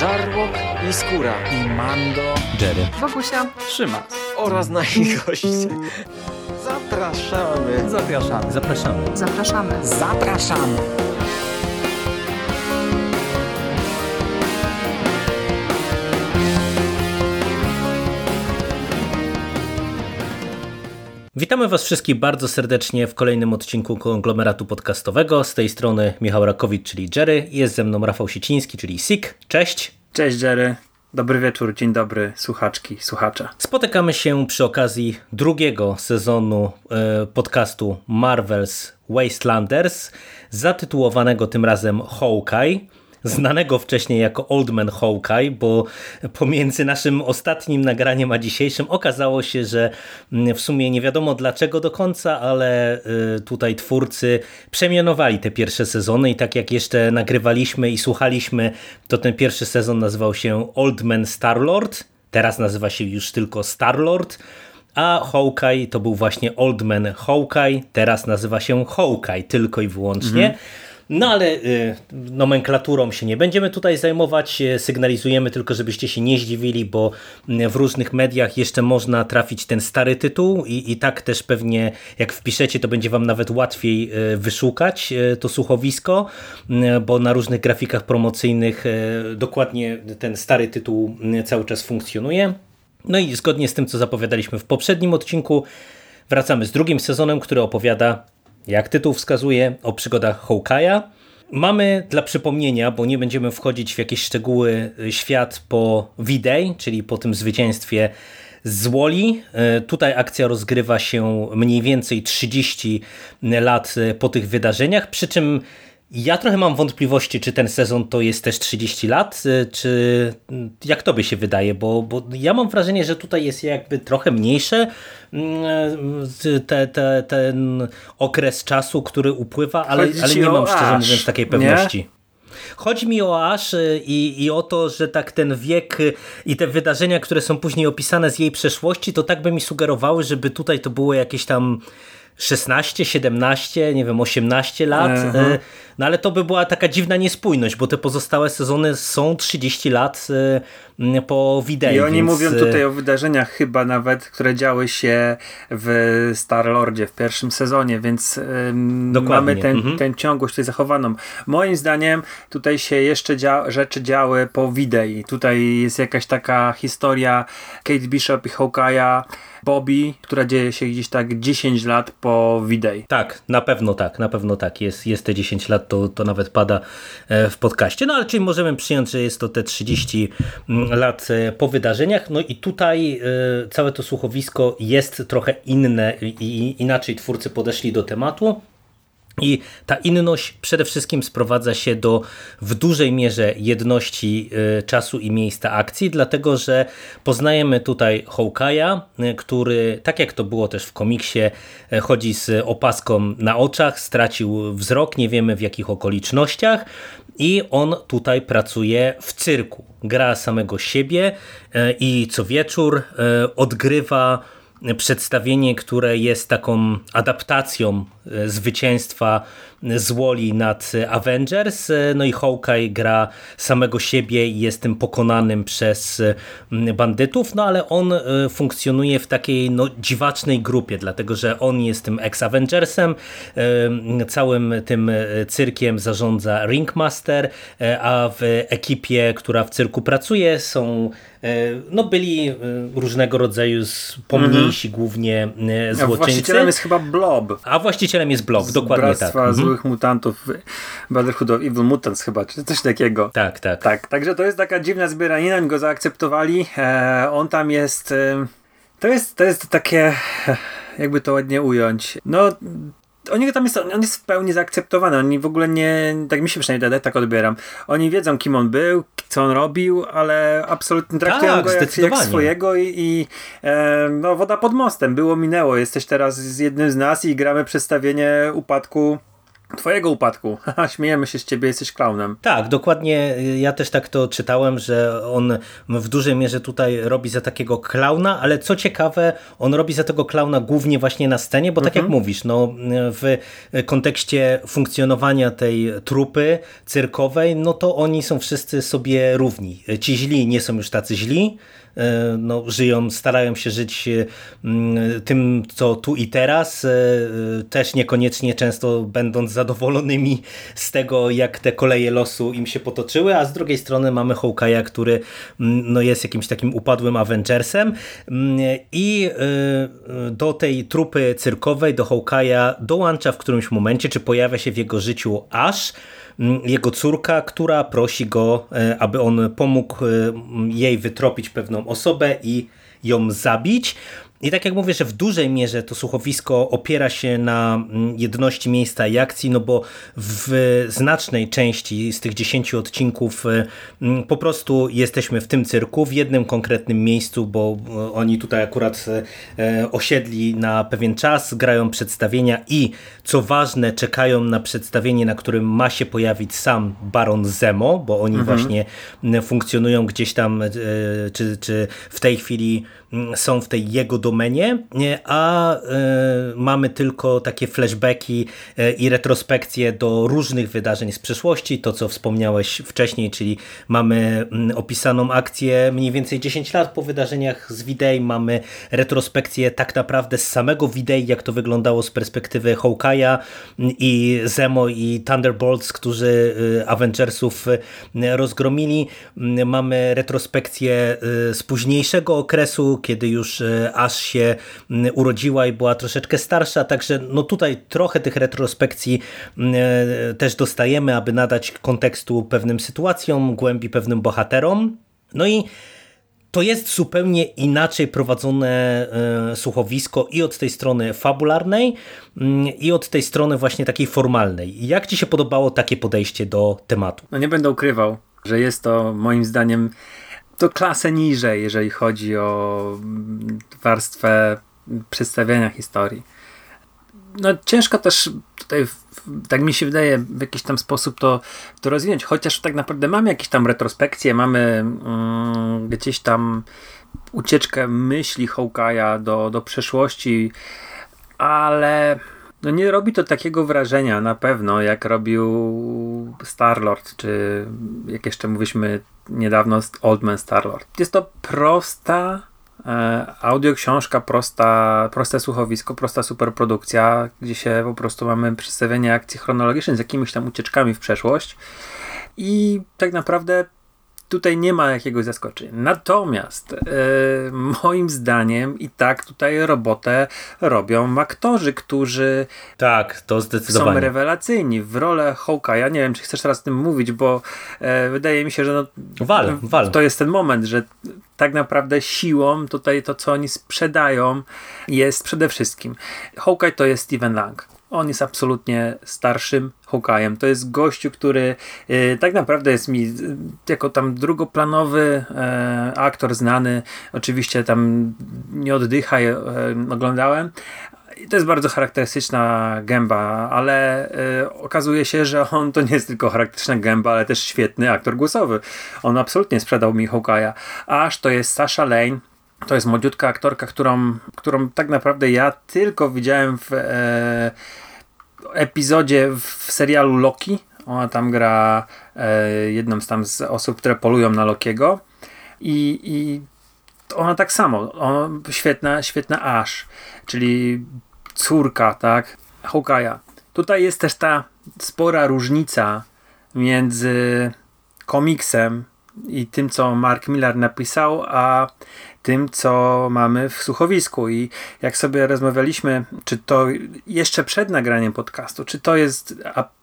Żarłok i Skóra i Mando, Jerry, Wokusia, Szymas oraz nasi goście. Zapraszamy. Zapraszamy. Zapraszamy. zapraszamy. Zapraszamy. Witamy Was wszystkich bardzo serdecznie w kolejnym odcinku konglomeratu podcastowego. Z tej strony Michał Rakowicz, czyli Jerry. Jest ze mną Rafał Siciński, czyli Sik. Cześć. Cześć Jerry. Dobry wieczór, dzień dobry, słuchaczki, słuchacze. Spotykamy się przy okazji drugiego sezonu e, podcastu Marvel's Wastelanders, zatytułowanego tym razem Hawkeye znanego wcześniej jako Old Man Hawkeye, bo pomiędzy naszym ostatnim nagraniem a dzisiejszym okazało się, że mm, w sumie nie wiadomo dlaczego do końca, ale y, tutaj twórcy przemianowali te pierwsze sezony i tak jak jeszcze nagrywaliśmy i słuchaliśmy, to ten pierwszy sezon nazywał się Old Man Starlord, teraz nazywa się już tylko Starlord, a Hawkeye to był właśnie Old Man Hawkeye, teraz nazywa się Hawkeye tylko i wyłącznie. Mhm. No ale y, nomenklaturą się nie będziemy tutaj zajmować, y, sygnalizujemy tylko, żebyście się nie zdziwili, bo y, w różnych mediach jeszcze można trafić ten stary tytuł i, i tak też pewnie jak wpiszecie, to będzie wam nawet łatwiej wyszukać to słuchowisko, bo na różnych grafikach promocyjnych dokładnie ten stary tytuł cały czas funkcjonuje. No i zgodnie z tym, co zapowiadaliśmy w poprzednim odcinku, wracamy z drugim sezonem, który opowiada jak tytuł wskazuje, o przygodach Hawkeye'a. Mamy dla przypomnienia, bo nie będziemy wchodzić w jakieś szczegóły, y, świat po V-Day, czyli po tym zwycięstwie z Woli. Y, tutaj akcja rozgrywa się mniej więcej 30 lat y, po tych wydarzeniach, przy czym ja trochę mam wątpliwości, czy ten sezon to jest też 30 lat, y, czy jak to by się wydaje, bo, bo ja mam wrażenie, że tutaj jest jakby trochę mniejsze mm, te, te, ten okres czasu, który upływa, ale, ale nie mam szczerze mówiąc takiej pewności. Nie? Chodzi mi o Ash y, i, i o to, że tak ten wiek y, i te wydarzenia, które są później opisane z jej przeszłości, to tak by mi sugerowały, żeby tutaj to było jakieś tam 16, 17, nie wiem, 18 lat. E, no ale to by była taka dziwna niespójność, bo te pozostałe sezony są 30 lat e, po wideo. I oni więc... mówią e, tutaj o wydarzeniach chyba nawet, które działy się w Star-Lordzie w pierwszym sezonie, więc mamy ten, mhm. tę ciągłość tutaj zachowaną. Moim zdaniem tutaj się jeszcze dzia rzeczy działy po widei. Tutaj jest jakaś taka historia Kate Bishop i Hawkeye'a Bobby, która dzieje się gdzieś tak 10 lat po Widej. Tak, na pewno tak, na pewno tak. Jest, jest te 10 lat, to, to nawet pada e, w podcaście. No ale czyli możemy przyjąć, że jest to te 30 mm, lat e, po wydarzeniach. No i tutaj e, całe to słuchowisko jest trochę inne i inaczej twórcy podeszli do tematu. I ta inność przede wszystkim sprowadza się do w dużej mierze jedności y, czasu i miejsca akcji, dlatego że poznajemy tutaj Hawkeye'a, y, który, tak jak to było też w komiksie, y, chodzi z opaską na oczach, stracił wzrok, nie wiemy w jakich okolicznościach i on tutaj pracuje w cyrku. Gra samego siebie i co wieczór odgrywa przedstawienie, które jest taką adaptacją e, zwycięstwa z Woli nad Avengers. E, no i Hawkeye gra samego siebie i jest tym pokonanym przez bandytów, no ale on e, funkcjonuje w takiej no, dziwacznej grupie, dlatego że on jest tym ex-Avengersem, całym tym cyrkiem zarządza Ringmaster, a w ekipie, która w cyrku pracuje są no byli różnego rodzaju pomniejsi -hmm. głównie złoczyńcy. A właścicielem jest chyba Blob. A właścicielem jest Blob, dokładnie tak. Mhm. złych mutantów, Brotherhood of Evil Mutants chyba, czy coś takiego. Tak, tak. Tak, także to jest taka dziwna zbieranina, go zaakceptowali. E, on tam jest... E, to jest, to jest takie... Jakby to ładnie ująć. No, oni tam jest, on jest w pełni zaakceptowany. Oni w ogóle nie, tak mi się przynajmniej tak odbieram. Oni wiedzą, kim on był, co on robił, ale absolutnie traktują tak, go jak, jak, swojego i, i e, no, woda pod mostem. Było, minęło. Jesteś teraz z jednym z nas i gramy przedstawienie upadku Twojego upadku. Śmiejemy się z ciebie, jesteś klaunem. Tak, dokładnie. Ja też tak to czytałem, że on w dużej mierze tutaj robi za takiego klauna, ale co ciekawe, on robi za tego klauna głównie właśnie na scenie, bo tak jak mhm. mówisz, no, w kontekście funkcjonowania tej trupy cyrkowej, no to oni są wszyscy sobie równi. Ci źli nie są już tacy źli, no, żyją, starają się żyć e, tym, co tu i teraz, e, też niekoniecznie często będąc zadowolonymi z tego, jak te koleje losu im się potoczyły, a z drugiej strony mamy Hawkeye'a, który no, jest jakimś takim upadłym Avengersem. I do tej trupy cyrkowej, do Hawkeye'a dołącza w którymś momencie, czy pojawia się w jego życiu aż jego córka, która prosi go, e, aby on pomógł e, jej wytropić pewną osobę i ją zabić. I tak jak mówię, że w dużej mierze to słuchowisko opiera się na mm, jedności miejsca i akcji, no bo w znacznej części z tych 10 odcinków y, mm, po prostu jesteśmy w tym cyrku, w jednym konkretnym miejscu, bo y, oni tutaj akurat y, osiedli na pewien czas, grają przedstawienia i co ważne, czekają na przedstawienie, na którym ma się pojawić sam Baron Zemo, bo oni mhm. właśnie funkcjonują gdzieś tam, czy, czy w tej chwili są w tej jego domenie, a e, mamy tylko takie flashbacki e, i retrospekcje do różnych wydarzeń z przeszłości, to co wspomniałeś wcześniej, czyli mamy mm, opisaną akcję mniej więcej 10 lat po wydarzeniach z Widej, mamy retrospekcję tak naprawdę z samego Widej, jak to wyglądało z perspektywy Hawkeye'a mm, i Zemo i Thunderbolts, którzy e, Avengersów rozgromili. Mamy retrospekcję z późniejszego okresu, kiedy już e, aż się urodziła i była troszeczkę starsza, także no tutaj trochę tych retrospekcji e, też dostajemy, aby nadać kontekstu pewnym sytuacjom, głębi pewnym bohaterom. No i to jest zupełnie inaczej prowadzone e, słuchowisko i od tej strony fabularnej i od tej strony właśnie takiej formalnej. Jak Ci się podobało takie podejście do tematu? No nie będę ukrywał, że jest to moim zdaniem to klasę niżej, jeżeli chodzi o warstwę przedstawiania historii. No ciężko też tutaj, tak mi się wydaje, w jakiś tam sposób to, to rozwinąć, chociaż tak naprawdę mamy jakieś tam retrospekcje, mamy mm, gdzieś tam ucieczkę myśli Hawkeye'a do, do przeszłości, ale no nie robi to takiego wrażenia na pewno, jak robił Starlord, czy jak jeszcze mówiliśmy niedawno Old Man Starlord. Jest to prosta e, audioksiążka, prosta, proste słuchowisko, prosta superprodukcja, gdzie się po prostu mamy przedstawienie akcji chronologicznej z jakimiś tam ucieczkami w przeszłość i tak naprawdę tutaj nie ma jakiegoś zaskoczenia. Natomiast e, moim zdaniem i tak tutaj robotę robią aktorzy, którzy tak, to zdecydowanie. są rewelacyjni w rolę Hawkeye'a. Nie wiem, czy chcesz teraz o tym mówić, bo e, wydaje mi się, że no, wal, wal. to jest ten moment, że tak naprawdę siłą tutaj to, co oni sprzedają jest przede wszystkim. Hawkeye to jest Steven Lang. On jest absolutnie starszym Hawkeye'em. To jest gościu, który y, tak naprawdę jest mi y, jako tam drugoplanowy e, aktor znany. Oczywiście tam nie oddycha, oglądałem. I to jest bardzo charakterystyczna gęba, ale y, okazuje się, że on to nie jest tylko charakterystyczna gęba, ale też świetny aktor głosowy. On absolutnie sprzedał mi Hawkeye'a. Aż to jest Sasha Lane, to jest młodziutka aktorka, którą, którą tak naprawdę ja tylko widziałem w e, epizodzie w serialu Loki. Ona tam gra e, jedną z tam z osób, które polują na Lokiego. I, i ona tak samo. Ona, świetna, świetna Ash, czyli córka, tak? Hawkeye'a. Tutaj jest też ta spora różnica między komiksem i tym, co Mark Millar napisał, a tym, co mamy w słuchowisku. I jak sobie rozmawialiśmy, czy to jeszcze przed nagraniem podcastu, czy to jest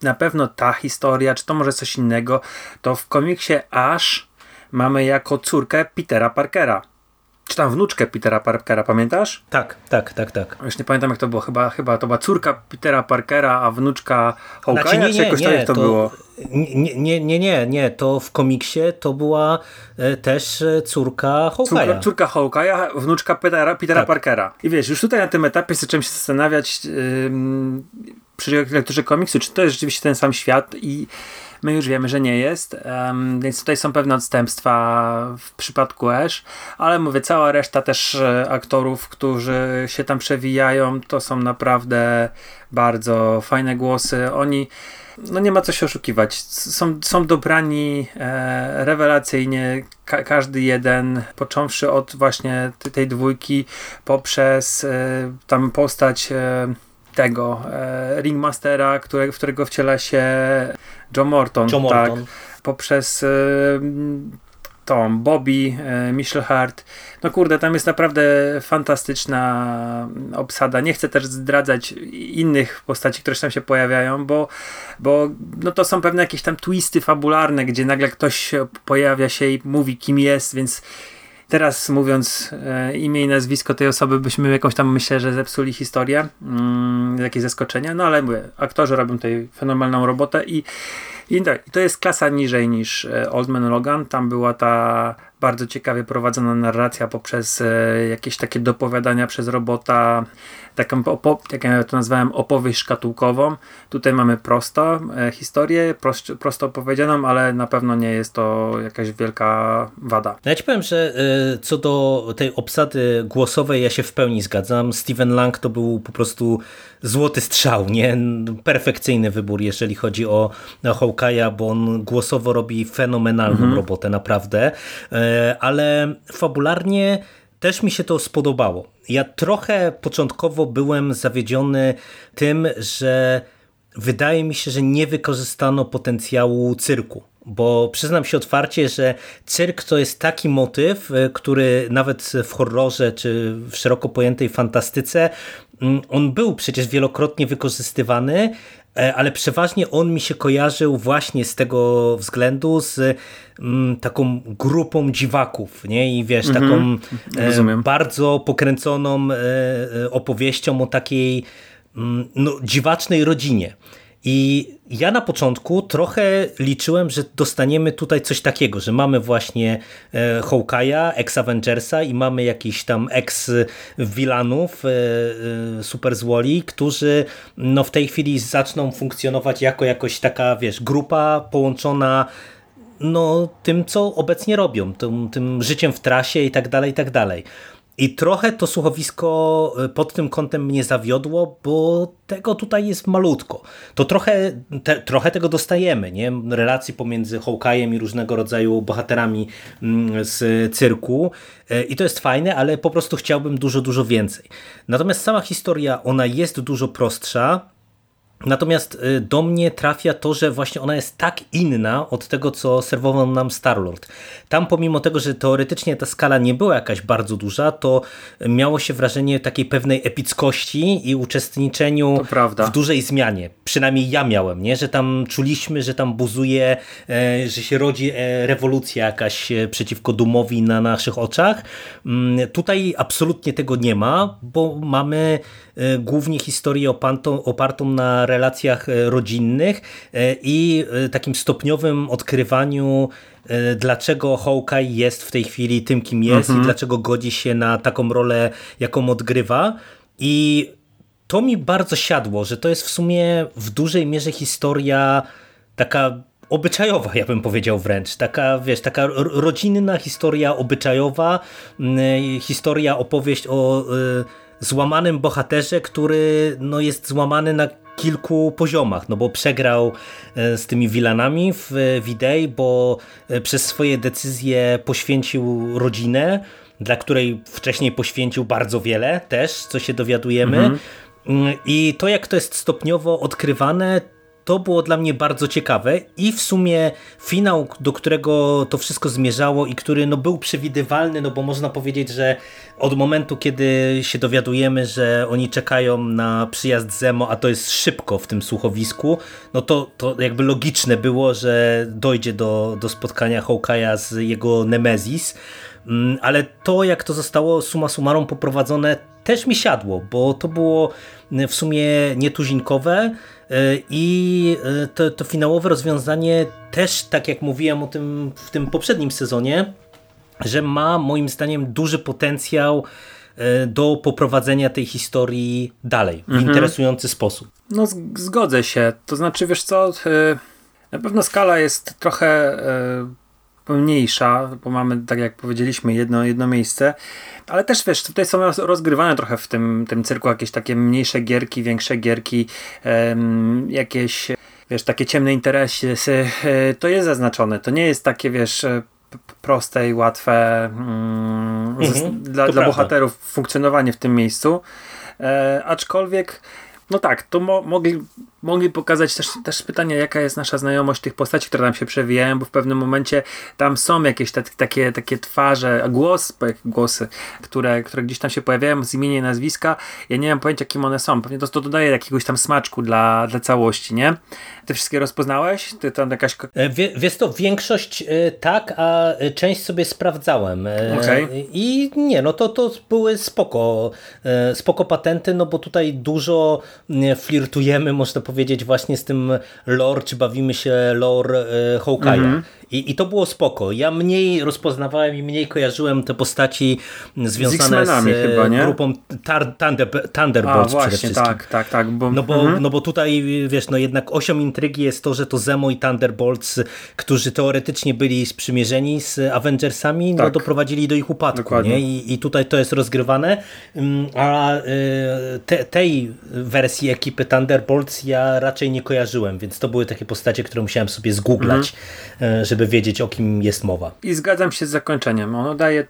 na pewno ta historia, czy to może coś innego, to w komiksie Ash mamy jako córkę Petera Parkera czy tam wnuczkę Petera Parkera, pamiętasz? Tak, tak, tak, tak. Już nie pamiętam jak to było, chyba, chyba to była córka Petera Parkera, a wnuczka Hawkeye'a, znaczy, nie, nie, czy jakoś nie, tak to, to było? Nie, nie, nie, nie, nie, to w komiksie to była e, też e, córka Hawkeye'a. Córka, córka Hawkeye'a, wnuczka Petera, Petera tak. Parkera. I wiesz, już tutaj na tym etapie zacząłem się zastanawiać yy, przy lekturze komiksu, czy to jest rzeczywiście ten sam świat i My już wiemy, że nie jest, więc tutaj są pewne odstępstwa w przypadku Ash, ale mówię, cała reszta też e, aktorów, którzy się tam przewijają, to są naprawdę bardzo fajne głosy. Oni no nie ma co się oszukiwać. Są, są dobrani e, rewelacyjnie, Ka każdy jeden, począwszy od właśnie tej dwójki, poprzez e, tam postać e, tego e, Ringmastera, które, w którego wciela się John Morton, John tak, Morton. poprzez e, Tom, Bobby, e, Michelle Hart. No kurde, tam jest naprawdę fantastyczna obsada. Nie chcę też zdradzać innych postaci, które tam się pojawiają, bo, bo no to są pewne jakieś tam twisty fabularne, gdzie nagle ktoś pojawia się i mówi kim jest, więc teraz mówiąc e, imię i nazwisko tej osoby, byśmy jakąś tam myślę, że zepsuli historię, mm, jakieś zaskoczenia, no ale mówię, aktorzy robią tutaj fenomenalną robotę i, i, i to jest klasa niżej niż e, Old Man Logan, tam była ta bardzo ciekawie prowadzona narracja poprzez e, jakieś takie dopowiadania przez robota, taką, jak ja to nazwałem, opowieść szkatułkową. Tutaj mamy prosto e, historię, prost, prosto opowiedzianą, ale na pewno nie jest to jakaś wielka wada. Ja ci powiem, że e, co do tej obsady głosowej ja się w pełni zgadzam. Steven Lang to był po prostu złoty strzał, nie? Perfekcyjny wybór, jeżeli chodzi o Hawkeye'a, bo on głosowo robi fenomenalną mhm. robotę, naprawdę. E, ale fabularnie też mi się to spodobało. Ja trochę początkowo byłem zawiedziony tym, że wydaje mi się, że nie wykorzystano potencjału cyrku. Bo przyznam się otwarcie, że cyrk to jest taki motyw, e, który nawet w horrorze czy w szeroko pojętej fantastyce, mm, on był przecież wielokrotnie wykorzystywany, ale przeważnie on mi się kojarzył właśnie z tego względu z mm, taką grupą dziwaków, nie? I wiesz, mhm. taką e, bardzo pokręconą e, e, opowieścią o takiej mm, no, dziwacznej rodzinie. I ja na początku trochę liczyłem, że dostaniemy tutaj coś takiego, że mamy właśnie e, Hawkeye'a, ex-Avengersa i mamy jakiś tam ex-wilanów, e, e, super złoli, którzy no w tej chwili zaczną funkcjonować jako jakoś taka, wiesz, grupa połączona no, tym, co obecnie robią, tym, tym życiem w trasie i tak dalej, i tak dalej. I trochę to słuchowisko e, pod tym kątem mnie zawiodło, bo tego tutaj jest malutko. To trochę, te, trochę tego dostajemy, nie? Relacji pomiędzy Hawkeye'em i różnego rodzaju bohaterami mm, z cyrku. E, I to jest fajne, ale po prostu chciałbym dużo, dużo więcej. Natomiast sama historia, ona jest dużo prostsza, Natomiast y, do mnie trafia to, że właśnie ona jest tak inna od tego, co serwował nam Starlord. Tam pomimo tego, że teoretycznie ta skala nie była jakaś bardzo duża, to miało się wrażenie takiej pewnej epickości i uczestniczeniu w dużej zmianie. Przynajmniej ja miałem, nie? że tam czuliśmy, że tam buzuje, e, że się rodzi e, rewolucja jakaś e, przeciwko Dumowi na naszych oczach. Mm, tutaj absolutnie tego nie ma, bo mamy głównie historię opartą, opartą na relacjach e, rodzinnych e, i e, takim stopniowym odkrywaniu dlaczego Hawkeye jest w tej chwili tym, kim jest mhm. i dlaczego godzi się na taką rolę, jaką odgrywa. I to mi bardzo siadło, że to jest w sumie w dużej mierze historia taka obyczajowa, ja bym powiedział wręcz. Taka, wiesz, taka rodzinna historia obyczajowa, historia, opowieść o złamanym bohaterze, który no, jest złamany na kilku poziomach, no bo przegrał e, z tymi wilanami w Widej, bo e, przez swoje decyzje poświęcił rodzinę, dla której wcześniej poświęcił bardzo wiele też, co się dowiadujemy. Mhm. Mm, I to jak to jest stopniowo odkrywane, to było dla mnie bardzo ciekawe i w sumie finał, do którego to wszystko zmierzało i który no, był przewidywalny, no bo można powiedzieć, że od momentu, kiedy się dowiadujemy, że oni czekają na przyjazd Zemo, a to jest szybko w tym słuchowisku, no to, to jakby logiczne było, że dojdzie do, do spotkania Hawkeye'a z jego Nemesis, mm, ale to jak to zostało suma summarum poprowadzone też mi siadło, bo to było w sumie nietuzinkowe i e, to, to finałowe rozwiązanie też, tak jak mówiłem o tym w tym poprzednim sezonie, że ma moim zdaniem duży potencjał e, do poprowadzenia tej historii dalej w mhm. interesujący sposób. No zgodzę się. To znaczy, wiesz co, na pewno skala jest trochę mniejsza, bo mamy, tak jak powiedzieliśmy, jedno, jedno miejsce, ale też wiesz, tutaj są rozgrywane trochę w tym, tym cyrku jakieś takie mniejsze gierki, większe gierki, jakieś wiesz, takie ciemne interesy, e, to jest zaznaczone, to nie jest takie, wiesz, e, proste i łatwe mm, mhm, dla, dla bohaterów funkcjonowanie w tym miejscu, e, aczkolwiek no tak, to mo mogli, mogli pokazać też, też pytanie, jaka jest nasza znajomość tych postaci, które tam się przewijają, bo w pewnym momencie tam są jakieś te, takie, takie twarze, głos, głosy, które, które gdzieś tam się pojawiają z imienia i nazwiska. Ja nie mam pojęcia, kim one są. Pewnie to, to dodaje jakiegoś tam smaczku dla, dla całości, nie? Ty wszystkie rozpoznałeś? Ty tam jakaś... E, wie, wiesz to, większość e, tak, a część sobie sprawdzałem. E, okay. I nie, no to, to były spoko, spoko patenty, no bo tutaj dużo flirtujemy, można powiedzieć, właśnie z tym lore, czy bawimy się lore Hawkeye'a. Mm -hmm. I, I to było spoko. Ja mniej rozpoznawałem i mniej kojarzyłem te postaci związane z, z chyba, grupą tar, Thunder, Thunderbolts A, właśnie. Tak, tak, tak. Bo, no, bo, mhm. no bo tutaj, wiesz, no jednak osią intrygi jest to, że to Zemo i Thunderbolts, którzy teoretycznie byli sprzymierzeni z Avengersami, no tak. no doprowadzili do ich upadku. Nie? I, I tutaj to jest rozgrywane. Mm, a y, te, tej wersji ekipy Thunderbolts ja raczej nie kojarzyłem, więc to były takie postacie, które musiałem sobie zgooglać, mhm. żeby żeby wiedzieć o kim jest mowa. I zgadzam się z zakończeniem. Ono daje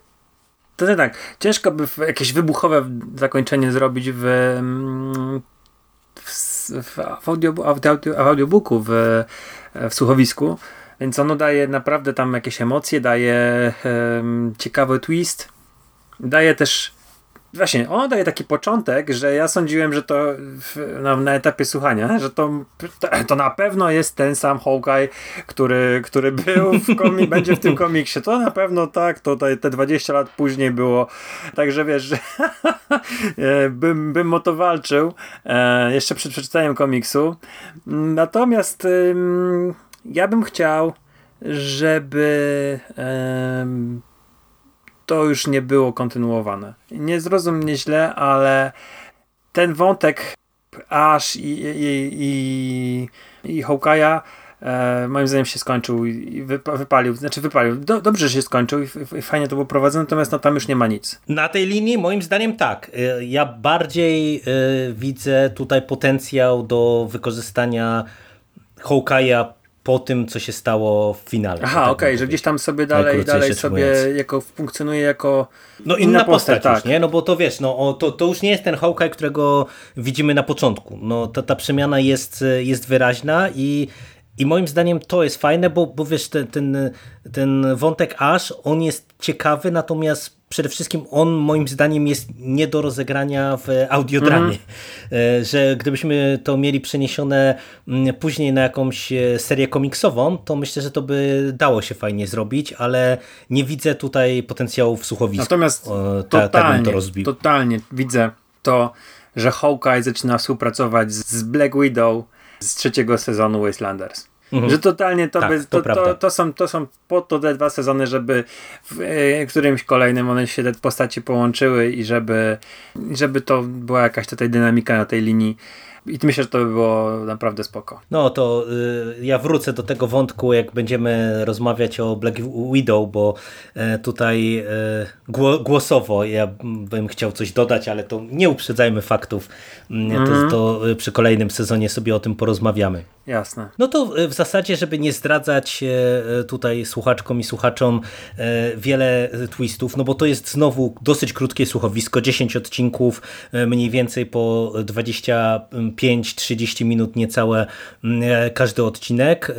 to tak, ciężko by jakieś wybuchowe zakończenie zrobić w, mm, w, w, audio, w, audio, w audiobooku, w, w słuchowisku, więc ono daje naprawdę tam jakieś emocje, daje um, ciekawy twist, daje też Właśnie, ono daje taki początek, że ja sądziłem, że to w, na, na, etapie słuchania, że to, to na pewno jest ten sam Hawkeye, który, który był w komik, będzie w tym komiksie. To na pewno tak, to te 20 lat później było. Także wiesz, że e, bym, bym o to walczył e, jeszcze przed przeczytaniem komiksu. Natomiast ja bym chciał, żeby to już nie było kontynuowane. Nie zrozum mnie źle, ale ten wątek Ash i, i, i, i Hawkeye'a e, moim zdaniem się skończył i wypalił, znaczy wypalił. Do, dobrze się skończył i, i, fajnie to było prowadzone, natomiast no, tam już nie ma nic. Na tej linii moim zdaniem tak. E, ja bardziej y, widzę tutaj potencjał do wykorzystania Hawkeye'a po tym, co się stało w finale. Aha, okej, okay, że gdzieś tam sobie dalej, dalej sobie jako funkcjonuje jako no inna, inna postać, postać tak. już, nie? No bo to wiesz, no to, to już nie jest ten Hawkeye, którego widzimy na początku. No ta, ta przemiana jest, jest wyraźna i i moim zdaniem to jest fajne, bo, bo wiesz, ten, ten, ten wątek Ash, on jest ciekawy, natomiast przede wszystkim on moim zdaniem jest nie do rozegrania w audiodramie. Mm. Że gdybyśmy to mieli przeniesione mm, później na jakąś e, serię komiksową, to myślę, że to by dało się fajnie zrobić, ale nie widzę tutaj potencjału w słuchowisku. Natomiast ta, totalnie, to totalnie widzę to, że Hawkeye zaczyna współpracować z Black Widow z trzeciego sezonu Wastelanders. Mhm. Że totalnie to, tak, by, to, to, to, to, są, to są po to te dwa sezony, żeby w e, którymś kolejnym one się te postaci połączyły i żeby, żeby to była jakaś tutaj dynamika na tej linii i myślę, że to by było naprawdę spoko. No to y, ja wrócę do tego wątku, jak będziemy rozmawiać o Black Widow, bo y, tutaj y, głosowo ja bym chciał coś dodać, ale to nie uprzedzajmy faktów. Mm. To, to przy kolejnym sezonie sobie o tym porozmawiamy. Jasne. No to w zasadzie, żeby nie zdradzać tutaj słuchaczkom i słuchaczom wiele twistów, no bo to jest znowu dosyć krótkie słuchowisko, 10 odcinków, mniej więcej po 20 5-30 minut niecałe mm, każdy odcinek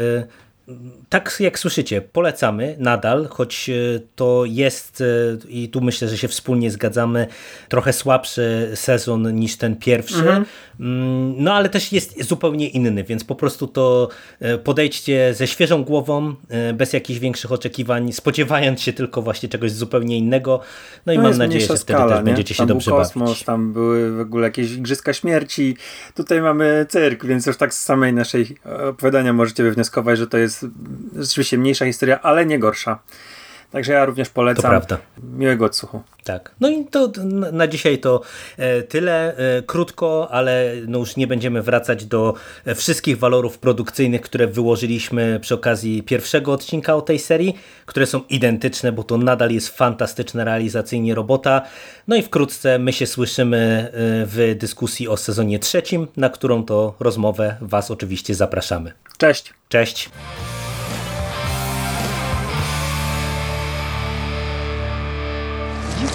tak jak słyszycie, polecamy nadal, choć e, to jest e, i tu myślę, że się wspólnie zgadzamy, trochę słabszy sezon niż ten pierwszy, mhm. Mm, no ale też jest zupełnie inny, więc po prostu to e, podejdźcie ze świeżą głową, bez jakichś większych oczekiwań, spodziewając się tylko właśnie czegoś zupełnie innego, no i no mam nadzieję, że wtedy też będziecie się tam dobrze kosmos, bawić. Tam były w ogóle jakieś igrzyska śmierci, tutaj mamy cyrk, więc już tak z samej naszej opowiadania możecie wywnioskować, że to jest rzeczywiście mniejsza historia, ale nie gorsza. Także ja również polecam. To prawda. Miłego odsłuchu. Tak. No i to na dzisiaj to e, tyle. E, krótko, ale no już nie będziemy wracać do e, wszystkich walorów produkcyjnych, które wyłożyliśmy przy okazji pierwszego odcinka o tej serii, które są identyczne, bo to nadal jest fantastyczna realizacyjnie robota. No i wkrótce my się słyszymy w dyskusji o sezonie trzecim, na którą to rozmowę Was oczywiście zapraszamy. Cześć. Cześć.